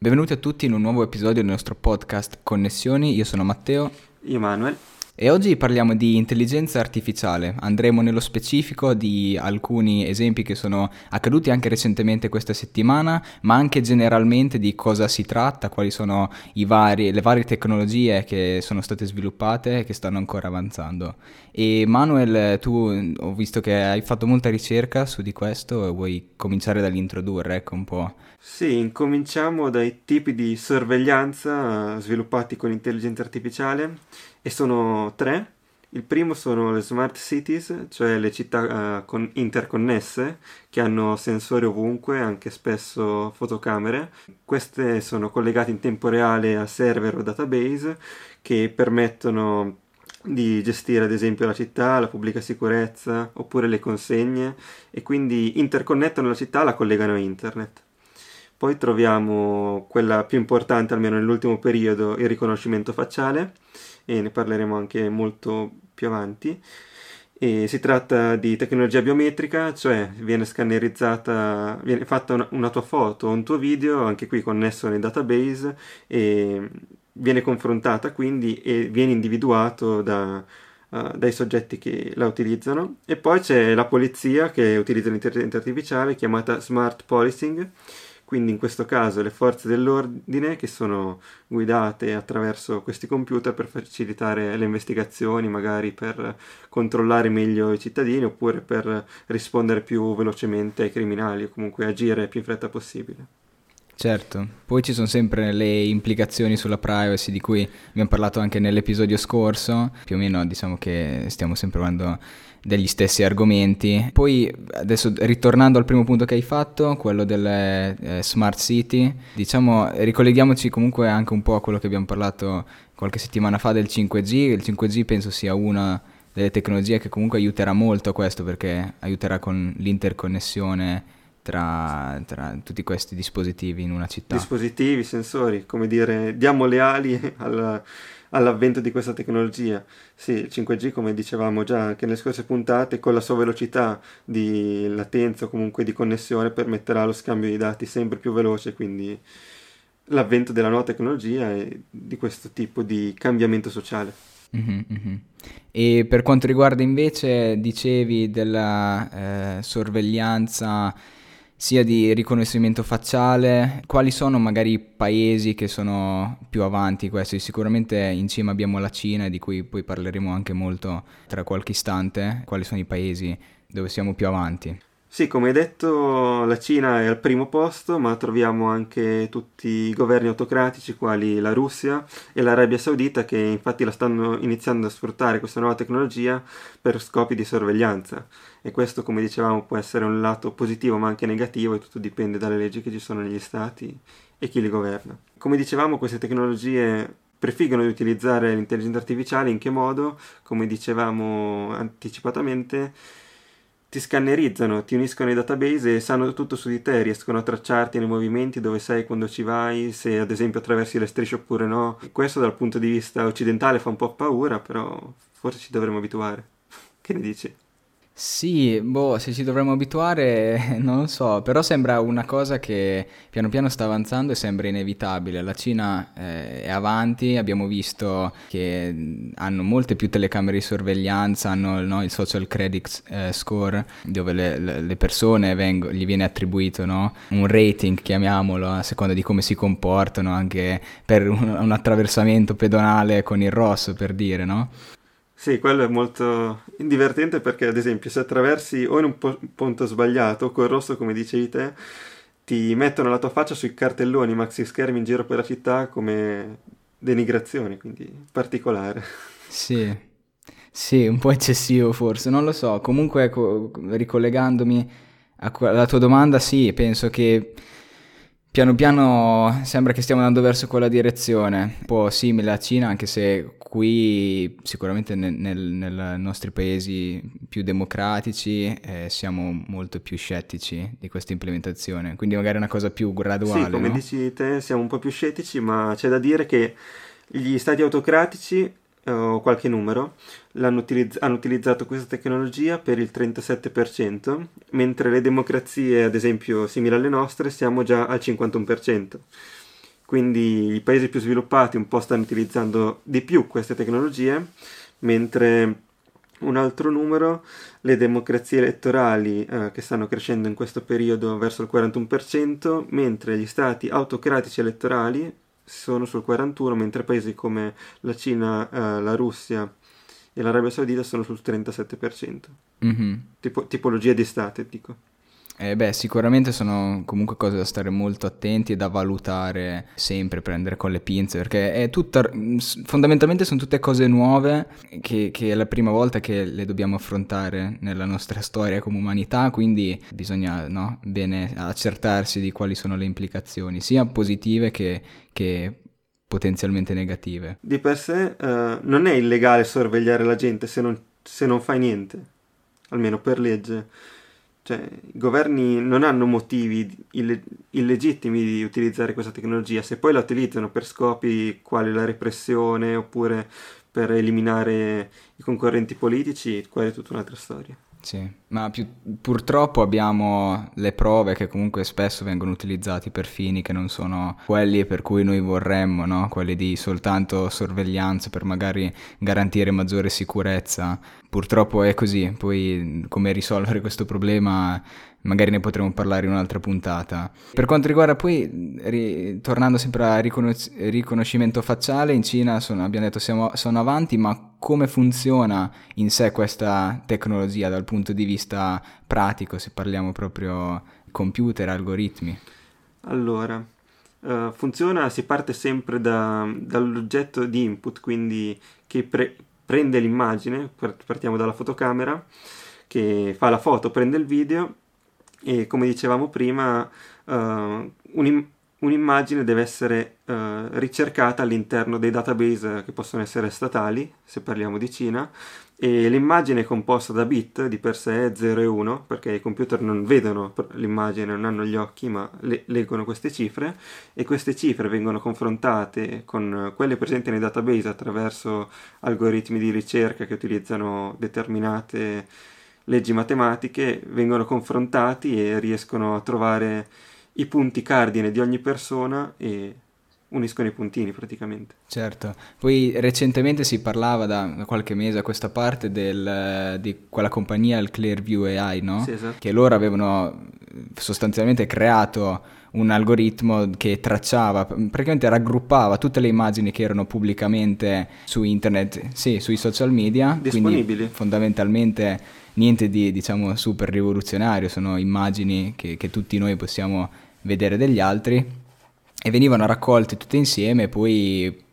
Benvenuti a tutti in un nuovo episodio del nostro podcast Connessioni. Io sono Matteo. Io Manuel. E oggi parliamo di intelligenza artificiale. Andremo nello specifico di alcuni esempi che sono accaduti anche recentemente questa settimana, ma anche generalmente di cosa si tratta, quali sono vari, le varie tecnologie che sono state sviluppate e che stanno ancora avanzando. E Manuel, tu ho visto che hai fatto molta ricerca su di questo vuoi cominciare dall'introdurre, ecco un po'. Sì, incominciamo dai tipi di sorveglianza sviluppati con l'intelligenza artificiale e sono tre. Il primo sono le smart cities, cioè le città uh, con interconnesse che hanno sensori ovunque, anche spesso fotocamere. Queste sono collegate in tempo reale a server o database che permettono di gestire ad esempio la città, la pubblica sicurezza oppure le consegne e quindi interconnettono la città la collegano a internet. Poi troviamo quella più importante, almeno nell'ultimo periodo, il riconoscimento facciale, e ne parleremo anche molto più avanti. E si tratta di tecnologia biometrica, cioè viene scannerizzata, viene fatta una, una tua foto o un tuo video, anche qui connesso nei database, e viene confrontata quindi e viene individuato da, uh, dai soggetti che la utilizzano. E poi c'è la polizia che utilizza l'intelligenza artificiale chiamata smart policing quindi in questo caso le forze dell'ordine che sono guidate attraverso questi computer per facilitare le investigazioni, magari per controllare meglio i cittadini oppure per rispondere più velocemente ai criminali o comunque agire più in fretta possibile. Certo, poi ci sono sempre le implicazioni sulla privacy di cui abbiamo parlato anche nell'episodio scorso, più o meno diciamo che stiamo sempre parlando degli stessi argomenti. Poi adesso ritornando al primo punto che hai fatto, quello delle eh, smart city, diciamo ricolleghiamoci comunque anche un po' a quello che abbiamo parlato qualche settimana fa del 5G, il 5G penso sia una delle tecnologie che comunque aiuterà molto a questo perché aiuterà con l'interconnessione tra, tra, tutti questi dispositivi in una città. Dispositivi, sensori, come dire, diamo le ali alla all'avvento di questa tecnologia. Sì, il 5G, come dicevamo già anche nelle scorse puntate, con la sua velocità di latenza o comunque di connessione permetterà lo scambio di dati sempre più veloce, quindi l'avvento della nuova tecnologia e di questo tipo di cambiamento sociale. Mm-hmm, mm-hmm. E per quanto riguarda invece, dicevi della eh, sorveglianza sia di riconoscimento facciale, quali sono magari i paesi che sono più avanti questo? Sicuramente in cima abbiamo la Cina di cui poi parleremo anche molto tra qualche istante, quali sono i paesi dove siamo più avanti? Sì, come hai detto, la Cina è al primo posto, ma troviamo anche tutti i governi autocratici quali la Russia e l'Arabia Saudita che infatti la stanno iniziando a sfruttare questa nuova tecnologia per scopi di sorveglianza. E questo, come dicevamo, può essere un lato positivo ma anche negativo e tutto dipende dalle leggi che ci sono negli stati e chi li governa. Come dicevamo, queste tecnologie prefiggono di utilizzare l'intelligenza artificiale in che modo? Come dicevamo anticipatamente, ti scannerizzano, ti uniscono ai database e sanno tutto su di te, riescono a tracciarti nei movimenti, dove sei, quando ci vai, se ad esempio attraversi le strisce oppure no. Questo dal punto di vista occidentale fa un po' paura, però forse ci dovremmo abituare. che ne dici? Sì, boh, se ci dovremmo abituare, non lo so, però sembra una cosa che piano piano sta avanzando e sembra inevitabile. La Cina eh, è avanti, abbiamo visto che hanno molte più telecamere di sorveglianza, hanno no, il social credit eh, score, dove le, le persone vengo, gli viene attribuito no, un rating, chiamiamolo, a seconda di come si comportano, anche per un, un attraversamento pedonale con il rosso, per dire, no? Sì, quello è molto divertente perché ad esempio se attraversi o in un po- punto sbagliato o col rosso come dicevi te, ti mettono la tua faccia sui cartelloni maxi schermi in giro per la città come denigrazione, quindi particolare. Sì, sì, un po' eccessivo forse, non lo so. Comunque, ecco, ricollegandomi alla tua domanda, sì, penso che piano piano sembra che stiamo andando verso quella direzione, un po' simile alla Cina, anche se qui sicuramente nel, nel, nei nostri paesi più democratici eh, siamo molto più scettici di questa implementazione, quindi magari è una cosa più graduale. Sì, come no? dici te, siamo un po' più scettici, ma c'è da dire che gli stati autocratici o qualche numero, utilizz- hanno utilizzato questa tecnologia per il 37%, mentre le democrazie, ad esempio simili alle nostre, siamo già al 51%. Quindi i paesi più sviluppati un po' stanno utilizzando di più queste tecnologie, mentre un altro numero, le democrazie elettorali eh, che stanno crescendo in questo periodo verso il 41%, mentre gli stati autocratici elettorali sono sul 41%, mentre paesi come la Cina, eh, la Russia e l'Arabia Saudita sono sul 37%. Mm-hmm. Tipo, tipologia di state, dico. Eh beh, sicuramente sono comunque cose da stare molto attenti e da valutare sempre, prendere con le pinze, perché è tutta, fondamentalmente sono tutte cose nuove che, che, è la prima volta che le dobbiamo affrontare nella nostra storia come umanità, quindi bisogna no, bene accertarsi di quali sono le implicazioni, sia positive che, che potenzialmente negative. Di per sé uh, non è illegale sorvegliare la gente se non, se non fai niente, almeno per legge cioè, i governi non hanno motivi ille- illegittimi di utilizzare questa tecnologia, se poi la utilizzano per scopi quali la repressione oppure per eliminare i concorrenti politici, quella è tutta un'altra storia. Sì, ma più, purtroppo abbiamo le prove che comunque spesso vengono utilizzati per fini che non sono quelli per cui noi vorremmo, no? quelli di soltanto sorveglianza per magari garantire maggiore sicurezza. Purtroppo è così, poi come risolvere questo problema magari ne potremo parlare in un'altra puntata. Per quanto riguarda poi, ri, tornando sempre al riconos- riconoscimento facciale, in Cina sono, abbiamo detto siamo, sono avanti, ma come funziona in sé questa tecnologia dal punto di vista pratico, se parliamo proprio computer, algoritmi? Allora, uh, funziona, si parte sempre da, dall'oggetto di input, quindi che pre- prende l'immagine, partiamo dalla fotocamera, che fa la foto, prende il video e come dicevamo prima uh, un'im- un'immagine deve essere uh, ricercata all'interno dei database che possono essere statali, se parliamo di Cina, e l'immagine è composta da bit, di per sé 0 e 1, perché i computer non vedono l'immagine, non hanno gli occhi, ma le- leggono queste cifre, e queste cifre vengono confrontate con quelle presenti nei database attraverso algoritmi di ricerca che utilizzano determinate leggi matematiche, vengono confrontati e riescono a trovare i punti cardine di ogni persona e uniscono i puntini praticamente. Certo, poi recentemente si parlava da qualche mese a questa parte del, di quella compagnia, il Clearview AI, no? Sì, esatto. Che loro avevano sostanzialmente creato un algoritmo che tracciava, praticamente raggruppava tutte le immagini che erano pubblicamente su internet, sì, sui social media, disponibili. fondamentalmente niente di diciamo super rivoluzionario, sono immagini che, che tutti noi possiamo vedere degli altri. E venivano raccolte tutte insieme e poi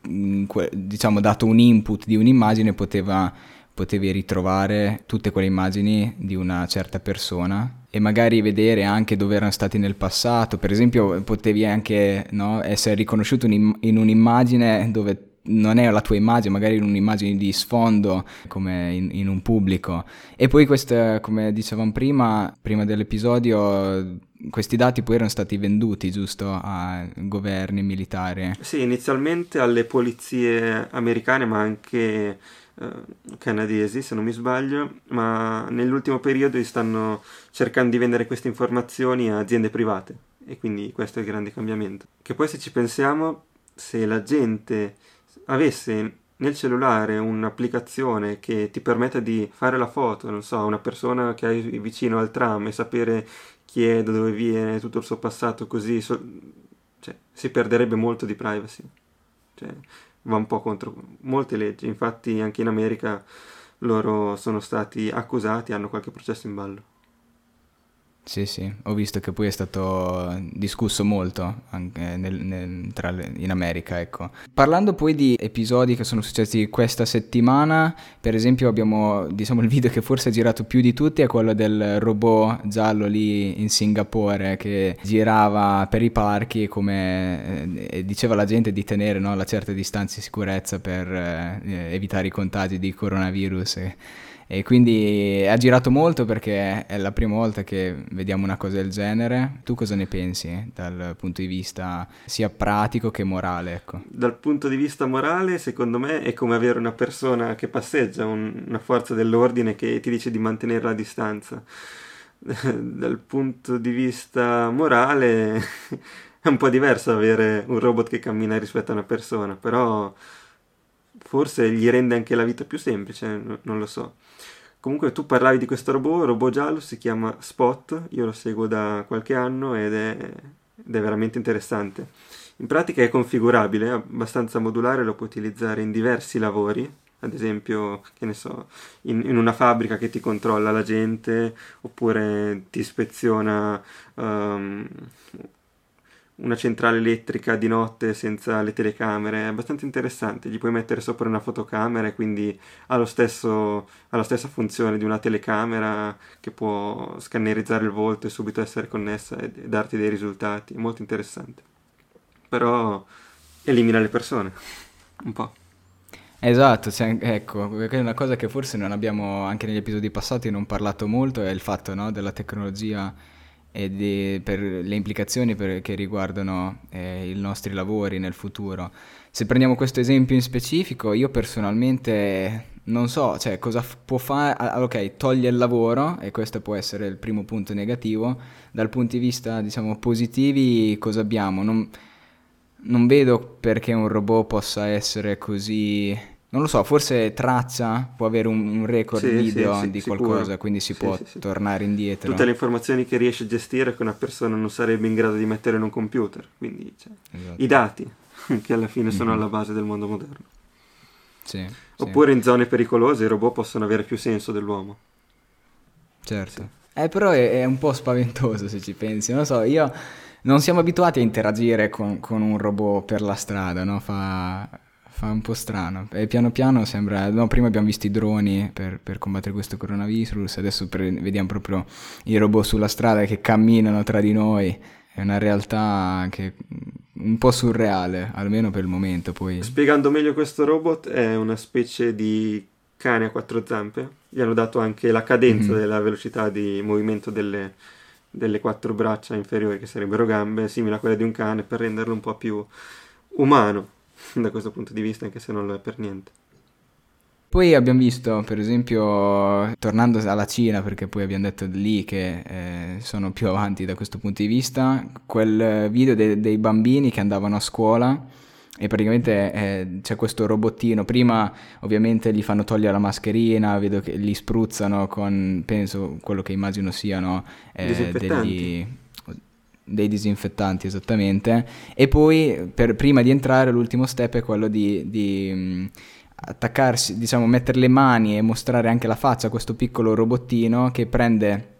diciamo dato un input di un'immagine poteva, potevi ritrovare tutte quelle immagini di una certa persona. E magari vedere anche dove erano stati nel passato. Per esempio potevi anche no, essere riconosciuto in un'immagine dove non è la tua immagine, magari in un'immagine di sfondo come in, in un pubblico. E poi queste, come dicevamo prima, prima dell'episodio, questi dati poi erano stati venduti, giusto, a governi militari? Sì, inizialmente alle polizie americane, ma anche eh, canadesi, se non mi sbaglio, ma nell'ultimo periodo stanno cercando di vendere queste informazioni a aziende private. E quindi questo è il grande cambiamento. Che poi se ci pensiamo, se la gente avesse nel cellulare un'applicazione che ti permette di fare la foto, non so, una persona che hai vicino al tram e sapere chi è, da dove viene, tutto il suo passato, così so- cioè, si perderebbe molto di privacy. Cioè, va un po' contro molte leggi. Infatti, anche in America loro sono stati accusati, hanno qualche processo in ballo. Sì, sì, ho visto che poi è stato discusso molto anche nel, nel, le, in America, ecco. Parlando poi di episodi che sono successi questa settimana, per esempio abbiamo, diciamo, il video che forse ha girato più di tutti è quello del robot giallo lì in Singapore che girava per i parchi come eh, diceva alla gente di tenere no, la certa distanza di sicurezza per eh, evitare i contagi di coronavirus. E, e quindi ha girato molto perché è la prima volta che vediamo una cosa del genere. Tu cosa ne pensi dal punto di vista sia pratico che morale? Ecco? Dal punto di vista morale, secondo me, è come avere una persona che passeggia, un, una forza dell'ordine che ti dice di mantenere la distanza. dal punto di vista morale è un po' diverso avere un robot che cammina rispetto a una persona, però forse gli rende anche la vita più semplice, non lo so. Comunque tu parlavi di questo robot, robot giallo si chiama Spot, io lo seguo da qualche anno ed è, ed è veramente interessante. In pratica è configurabile, è abbastanza modulare, lo puoi utilizzare in diversi lavori, ad esempio, che ne so, in, in, una fabbrica che ti controlla la gente, oppure ti ispeziona um, una centrale elettrica di notte senza le telecamere, è abbastanza interessante, gli puoi mettere sopra una fotocamera e quindi ha, stesso, ha la stessa funzione di una telecamera che può scannerizzare il volto e subito essere connessa e, e darti dei risultati, è molto interessante. Però elimina le persone, un po'. Esatto, cioè, ecco, è una cosa che forse non abbiamo anche negli episodi passati non parlato molto, è il fatto no, della tecnologia e di, per le implicazioni per, che riguardano eh, i nostri lavori nel futuro. Se prendiamo questo esempio in specifico, io personalmente non so, cioè, cosa f- può fare, ok, toglie il lavoro e questo può essere il primo punto negativo, dal punto di vista, diciamo, positivi cosa abbiamo? Non, non vedo perché un robot possa essere così non lo so, forse traccia, può avere un, un record sì, video sì, sì, di sicuro. qualcosa, quindi si può tornare indietro. Tutte le informazioni che riesce a gestire che una persona non sarebbe in grado di mettere in un computer, quindi cioè, esatto. i dati che alla fine sono mm-hmm. alla base del mondo moderno. Oppure in zone pericolose i robot possono avere più senso dell'uomo. Certo. Eh, però è, è, un po' spaventoso se ci pensi, non so, io... Non siamo abituati a interagire con, con un robot per la strada, no? Fa fa un po' strano. E piano piano sembra. No, prima abbiamo visto i droni per, per combattere questo coronavirus, adesso per, vediamo proprio i robot sulla strada che camminano tra di noi. È una realtà che un po' surreale, almeno per il momento. Poi... Spiegando meglio questo robot, è una specie di cane a quattro zampe. Gli hanno dato anche la cadenza mm-hmm. della velocità di movimento delle, delle quattro braccia inferiori, che sarebbero gambe, simile a quelle di un cane, per renderlo un po' più umano da questo punto di vista, anche se non lo è per niente. Poi abbiamo visto, per esempio, tornando alla Cina, perché poi abbiamo detto lì che eh, sono più avanti da questo punto di vista, quel video de- dei bambini che andavano a scuola e praticamente eh, c'è questo robottino. Prima ovviamente gli fanno togliere la mascherina, vedo che li spruzzano con, penso, quello che immagino siano eh, degli dei disinfettanti esattamente e poi per, prima di entrare l'ultimo step è quello di, di mh, attaccarsi, diciamo mettere le mani e mostrare anche la faccia a questo piccolo robottino che prende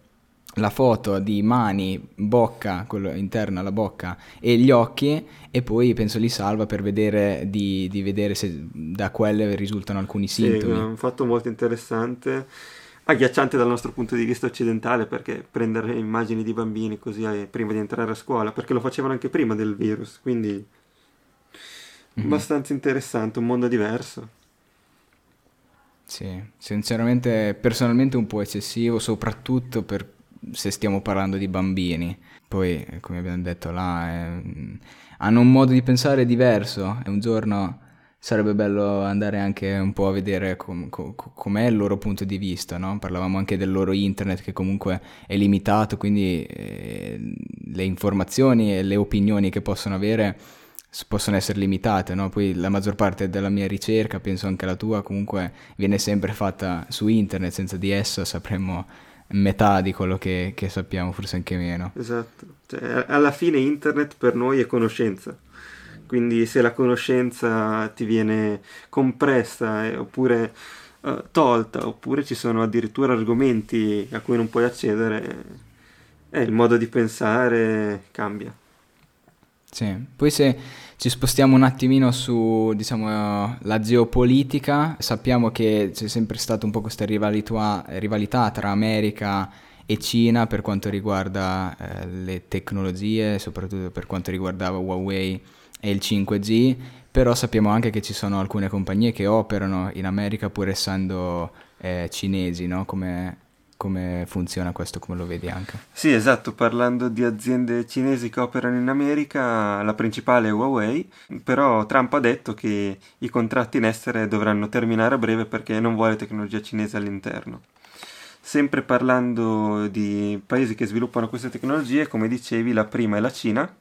la foto di mani, bocca, quello interno alla bocca e gli occhi e poi penso li salva per vedere, di, di vedere se da quelle risultano alcuni sintomi. Sì, un fatto molto interessante agghiacciante dal nostro punto di vista occidentale perché prendere immagini di bambini così eh, prima di entrare a scuola, perché lo facevano anche prima del virus, quindi mm-hmm. abbastanza interessante, un mondo diverso. Sì, sinceramente personalmente un po' eccessivo, soprattutto per se stiamo parlando di bambini. Poi, come abbiamo detto là, è, hanno un modo di pensare diverso e un giorno sarebbe bello andare anche un po' a vedere com- com- com'è il loro punto di vista, no? Parlavamo anche del loro internet che comunque è limitato, quindi eh, le informazioni e le opinioni che possono avere possono essere limitate, no? Poi la maggior parte della mia ricerca, penso anche la tua, comunque viene sempre fatta su internet, senza di essa sapremmo metà di quello che, che sappiamo, forse anche meno. Esatto, cioè, alla fine internet per noi è conoscenza quindi se la conoscenza ti viene compressa eh, oppure eh, tolta, oppure ci sono addirittura argomenti a cui non puoi accedere, eh, il modo di pensare cambia. Sì, poi se ci spostiamo un attimino su, diciamo, la geopolitica, sappiamo che c'è sempre stata un po' questa rivalità, rivalità tra America e Cina per quanto riguarda eh, le tecnologie, soprattutto per quanto riguardava Huawei e il 5G, però sappiamo anche che ci sono alcune compagnie che operano in America pur essendo eh, cinesi, no? Come, come funziona questo, come lo vedi anche? Sì, esatto, parlando di aziende cinesi che operano in America, la principale è Huawei, però Trump ha detto che i contratti in essere dovranno terminare a breve perché non vuole tecnologia cinese all'interno. Sempre parlando di paesi che sviluppano queste tecnologie, come dicevi, la prima è la Cina,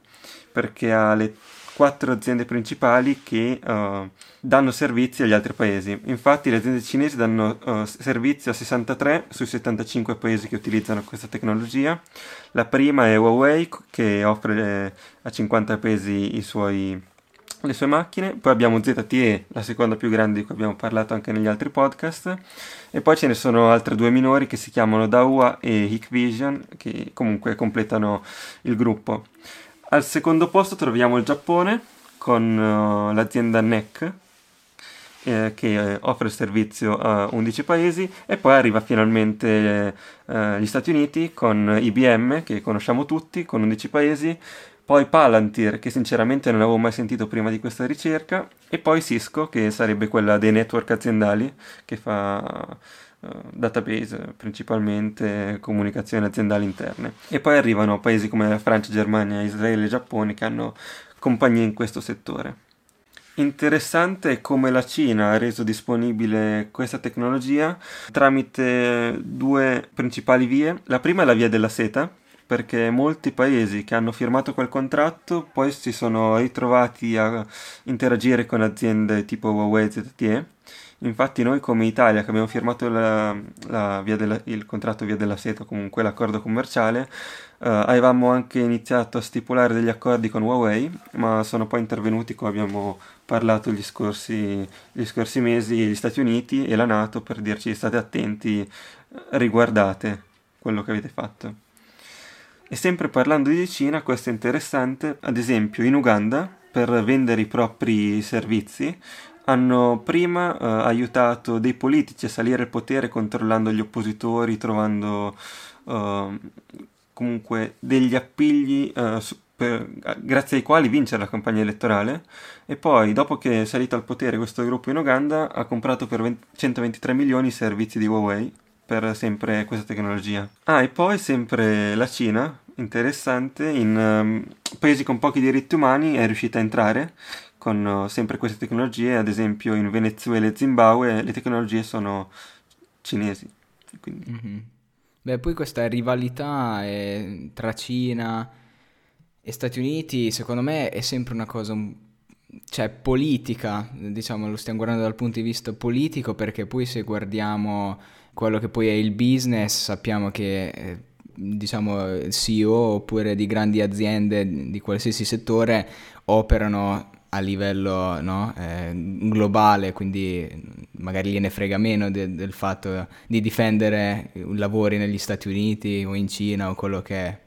perché ha le quattro aziende principali che uh, danno servizi agli altri paesi. Infatti le aziende cinesi danno uh, servizi a 63 sui 75 paesi che utilizzano questa tecnologia. La prima è Huawei che offre a 50 paesi suoi, le sue macchine, poi abbiamo ZTE, la seconda più grande di cui abbiamo parlato anche negli altri podcast, e poi ce ne sono altre due minori che si chiamano Dahua e Hikvision che comunque completano il gruppo. Al secondo posto troviamo il Giappone con uh, l'azienda NEC eh, che eh, offre servizio a 11 paesi e poi arriva finalmente eh, gli Stati Uniti con IBM che conosciamo tutti con 11 paesi poi Palantir che sinceramente non avevo mai sentito prima di questa ricerca e poi Cisco che sarebbe quella dei network aziendali che fa eh, database principalmente comunicazioni aziendali interne e poi arrivano paesi come Francia, Germania, Israele e Giappone che hanno compagnie in questo settore. Interessante come la Cina ha reso disponibile questa tecnologia tramite due principali vie. La prima è la via della seta, perché molti paesi che hanno firmato quel contratto poi si sono ritrovati a interagire con aziende tipo Huawei ZTE Infatti noi come Italia che abbiamo firmato la, la della, il contratto via della seta, comunque l'accordo commerciale, eh, avevamo anche iniziato a stipulare degli accordi con Huawei, ma sono poi intervenuti, come abbiamo parlato gli scorsi, gli scorsi mesi, gli Stati Uniti e la Nato per dirci state attenti, riguardate quello che avete fatto. E sempre parlando di Cina, questo è interessante, ad esempio in Uganda, per vendere i propri servizi, hanno prima eh, aiutato dei politici a salire al potere controllando gli oppositori, trovando eh, comunque degli appigli eh, per, grazie ai quali vincere la campagna elettorale. E poi dopo che è salito al potere questo gruppo in Uganda ha comprato per 20, 123 milioni i servizi di Huawei per sempre questa tecnologia. Ah, e poi sempre la Cina, interessante, in um, paesi con pochi diritti umani è riuscita a entrare con uh, sempre queste tecnologie, ad esempio in Venezuela e Zimbabwe le tecnologie sono cinesi. Mm-hmm. Beh, poi questa rivalità è, tra Cina e Stati Uniti, secondo me, è sempre una cosa cioè politica, diciamo, lo stiamo guardando dal punto di vista politico, perché poi se guardiamo quello che poi è il business, sappiamo che eh, diciamo CEO oppure di grandi aziende di qualsiasi settore operano a livello no, eh, globale, quindi magari gliene frega meno de- del fatto di difendere lavori negli Stati Uniti o in Cina o quello che è.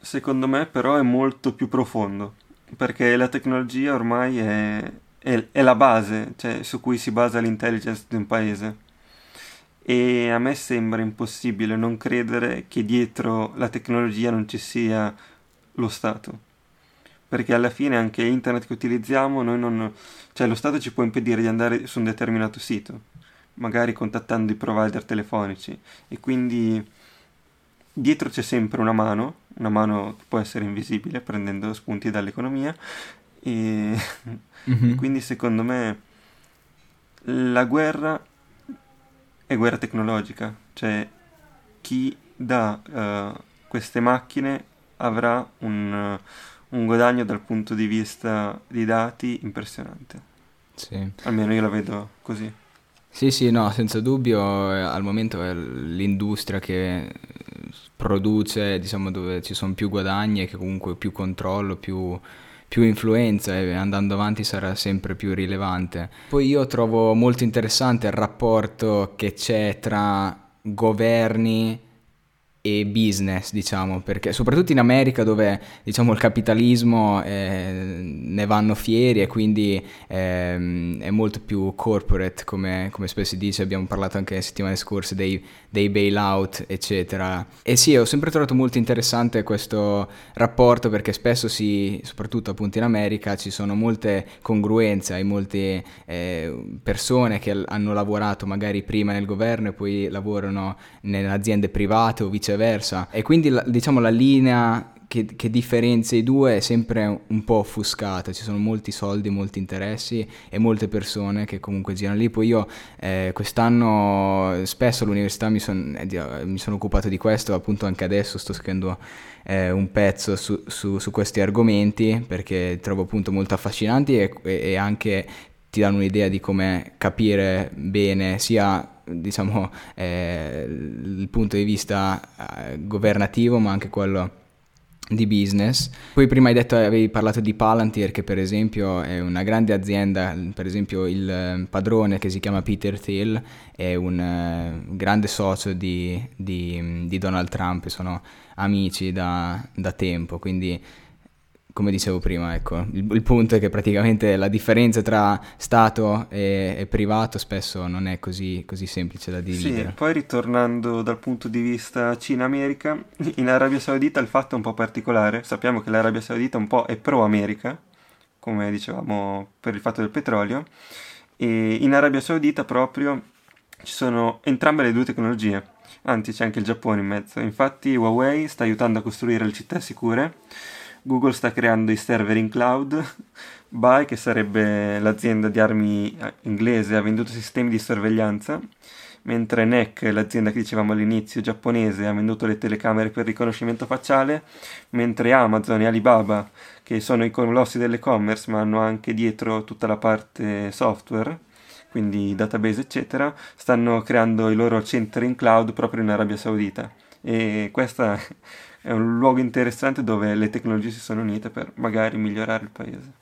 Secondo me però è molto più profondo, perché la tecnologia ormai è, è, è la base, cioè su cui si basa l'intelligence di un paese. E a me sembra impossibile non credere che dietro la tecnologia non ci sia lo Stato perché alla fine anche internet che utilizziamo, noi non, cioè lo Stato ci può impedire di andare su un determinato sito, magari contattando i provider telefonici e quindi dietro c'è sempre una mano, una mano che può essere invisibile prendendo spunti dall'economia e, mm-hmm. e quindi secondo me la guerra è guerra tecnologica, cioè chi dà uh, queste macchine avrà un... Uh, un guadagno dal punto di vista di dati impressionante. Sì. Almeno io la vedo così. Sì, sì, no, senza dubbio eh, al momento è l'industria che produce, diciamo, dove ci sono più guadagni e che comunque più controllo, più, più influenza e andando avanti sarà sempre più rilevante. Poi io trovo molto interessante il rapporto che c'è tra governi e business, diciamo, perché soprattutto in America dove diciamo il capitalismo eh, ne vanno fieri e quindi eh, è molto più corporate, come, come, spesso si dice, abbiamo parlato anche le settimane scorse dei, dei bailout, eccetera. E sì, ho sempre trovato molto interessante questo rapporto perché spesso si, soprattutto appunto in America, ci sono molte congruenze, hai molte eh, persone che hanno lavorato magari prima nel governo e poi lavorano nelle aziende private o viceversa viceversa. E quindi diciamo la linea che, che, differenzia i due è sempre un po' offuscata, ci sono molti soldi, molti interessi e molte persone che comunque girano lì. Poi io eh, quest'anno spesso all'università mi, son, eh, mi sono occupato di questo, appunto anche adesso sto scrivendo eh, un pezzo su, su, su, questi argomenti perché trovo appunto molto affascinanti e, e anche ti danno un'idea di come capire bene sia diciamo eh, il punto di vista eh, governativo ma anche quello di business. Poi prima hai detto, avevi parlato di Palantir che per esempio è una grande azienda, per esempio il eh, padrone che si chiama Peter Thiel è un uh, grande socio di, di, di, Donald Trump, sono amici da, da tempo, quindi come dicevo prima, ecco, il, il, punto è che praticamente la differenza tra Stato e, e privato spesso non è così, così, semplice da dividere. Sì, poi ritornando dal punto di vista Cina-America, in Arabia Saudita il fatto è un po' particolare, sappiamo che l'Arabia Saudita un po' è pro-America, come dicevamo per il fatto del petrolio, e in Arabia Saudita proprio ci sono entrambe le due tecnologie, anzi c'è anche il Giappone in mezzo, infatti Huawei sta aiutando a costruire le città sicure, Google sta creando i server in cloud, Buy, che sarebbe l'azienda di armi eh, inglese, ha venduto sistemi di sorveglianza, mentre NEC, l'azienda che dicevamo all'inizio giapponese, ha venduto le telecamere per riconoscimento facciale, mentre Amazon e Alibaba, che sono i colossi dell'e-commerce ma hanno anche dietro tutta la parte software, quindi database eccetera, stanno creando i loro centri in cloud proprio in Arabia Saudita. E questa è un luogo interessante dove le tecnologie si sono unite per magari migliorare il paese.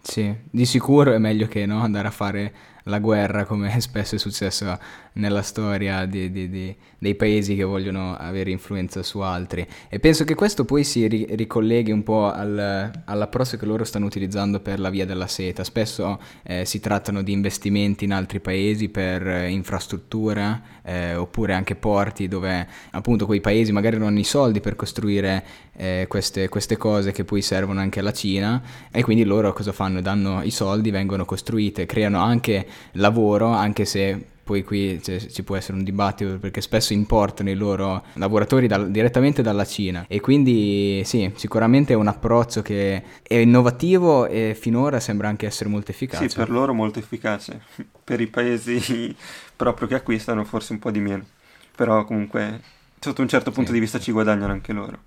Sì, di sicuro è meglio che no, andare a fare la guerra come spesso è successo nella storia di, di, di, dei paesi che vogliono avere influenza su altri e penso che questo poi si ri- ricolleghi un po' al, all'approccio che loro stanno utilizzando per la via della seta spesso eh, si trattano di investimenti in altri paesi per eh, infrastruttura eh, oppure anche porti dove appunto quei paesi magari non hanno i soldi per costruire eh, queste, queste cose che poi servono anche alla Cina e quindi loro cosa fanno? danno i soldi, vengono costruite, creano anche lavoro anche se poi qui cioè, ci può essere un dibattito perché spesso importano i loro lavoratori dal, direttamente dalla Cina e quindi sì, sicuramente è un approccio che è innovativo e finora sembra anche essere molto efficace. Sì, per loro molto efficace, per i paesi proprio che acquistano forse un po' di meno, però comunque sotto un certo punto sì. di vista ci guadagnano anche loro.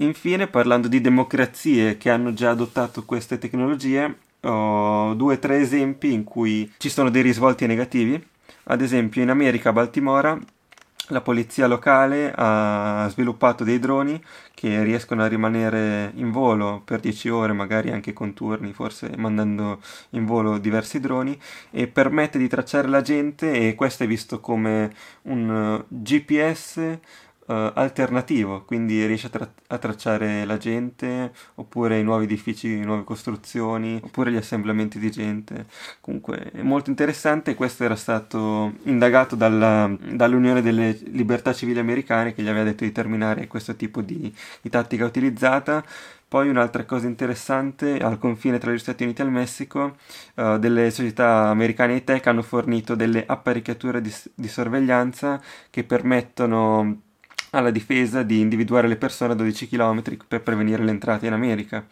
Infine, parlando di democrazie che hanno già adottato queste tecnologie, ho due o tre esempi in cui ci sono dei risvolti negativi. Ad esempio, in America, a Baltimora, la polizia locale ha sviluppato dei droni che riescono a rimanere in volo per 10 ore, magari anche con turni, forse mandando in volo diversi droni, e permette di tracciare la gente e questo è visto come un GPS uh, alternativo, quindi riesce a, tra- a, tracciare la gente, oppure i nuovi edifici, nuove costruzioni, oppure gli assemblamenti di gente. Comunque è molto interessante. Questo era stato indagato dalla, dall'Unione delle Libertà Civili Americane che gli aveva detto di terminare questo tipo di, di tattica utilizzata. Poi un'altra cosa interessante, al confine tra gli Stati Uniti e il Messico, uh, delle società americane di tech hanno fornito delle apparecchiature di, di sorveglianza che permettono alla difesa di individuare le persone a 12 km per prevenire l'entrata in America.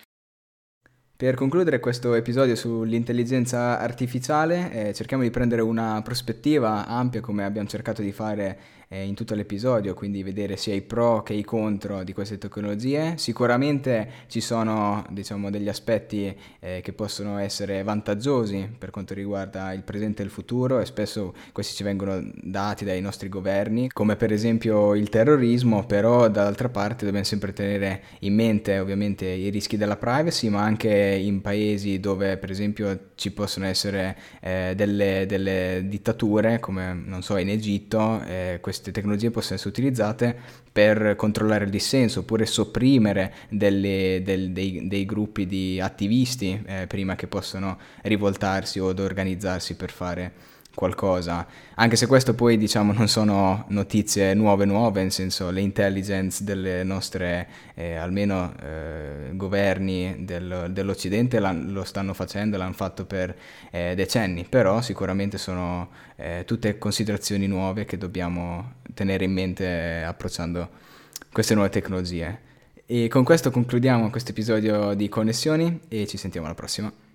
Per concludere questo episodio sull'intelligenza artificiale, eh, cerchiamo di prendere una prospettiva ampia come abbiamo cercato di fare eh, in tutto l'episodio, quindi vedere sia i pro che i contro di queste tecnologie. Sicuramente ci sono diciamo, degli aspetti eh, che possono essere vantaggiosi per quanto riguarda il presente e il futuro e spesso questi ci vengono dati dai nostri governi, come per esempio il terrorismo, però dall'altra parte dobbiamo sempre tenere in mente ovviamente i rischi della privacy, ma anche in paesi dove per esempio ci possono essere eh, delle, delle, dittature, come non so in Egitto, eh, queste tecnologie possono essere utilizzate per controllare il dissenso oppure sopprimere delle, del, dei, dei, gruppi di attivisti eh, prima che possano rivoltarsi o organizzarsi per fare qualcosa, anche se questo poi diciamo non sono notizie nuove nuove, nel senso le intelligence delle nostre, eh, almeno eh, governi del, dell'Occidente lo stanno facendo, l'hanno fatto per eh, decenni, però sicuramente sono eh, tutte considerazioni nuove che dobbiamo tenere in mente approcciando queste nuove tecnologie. E con questo concludiamo questo episodio di Connessioni e ci sentiamo alla prossima.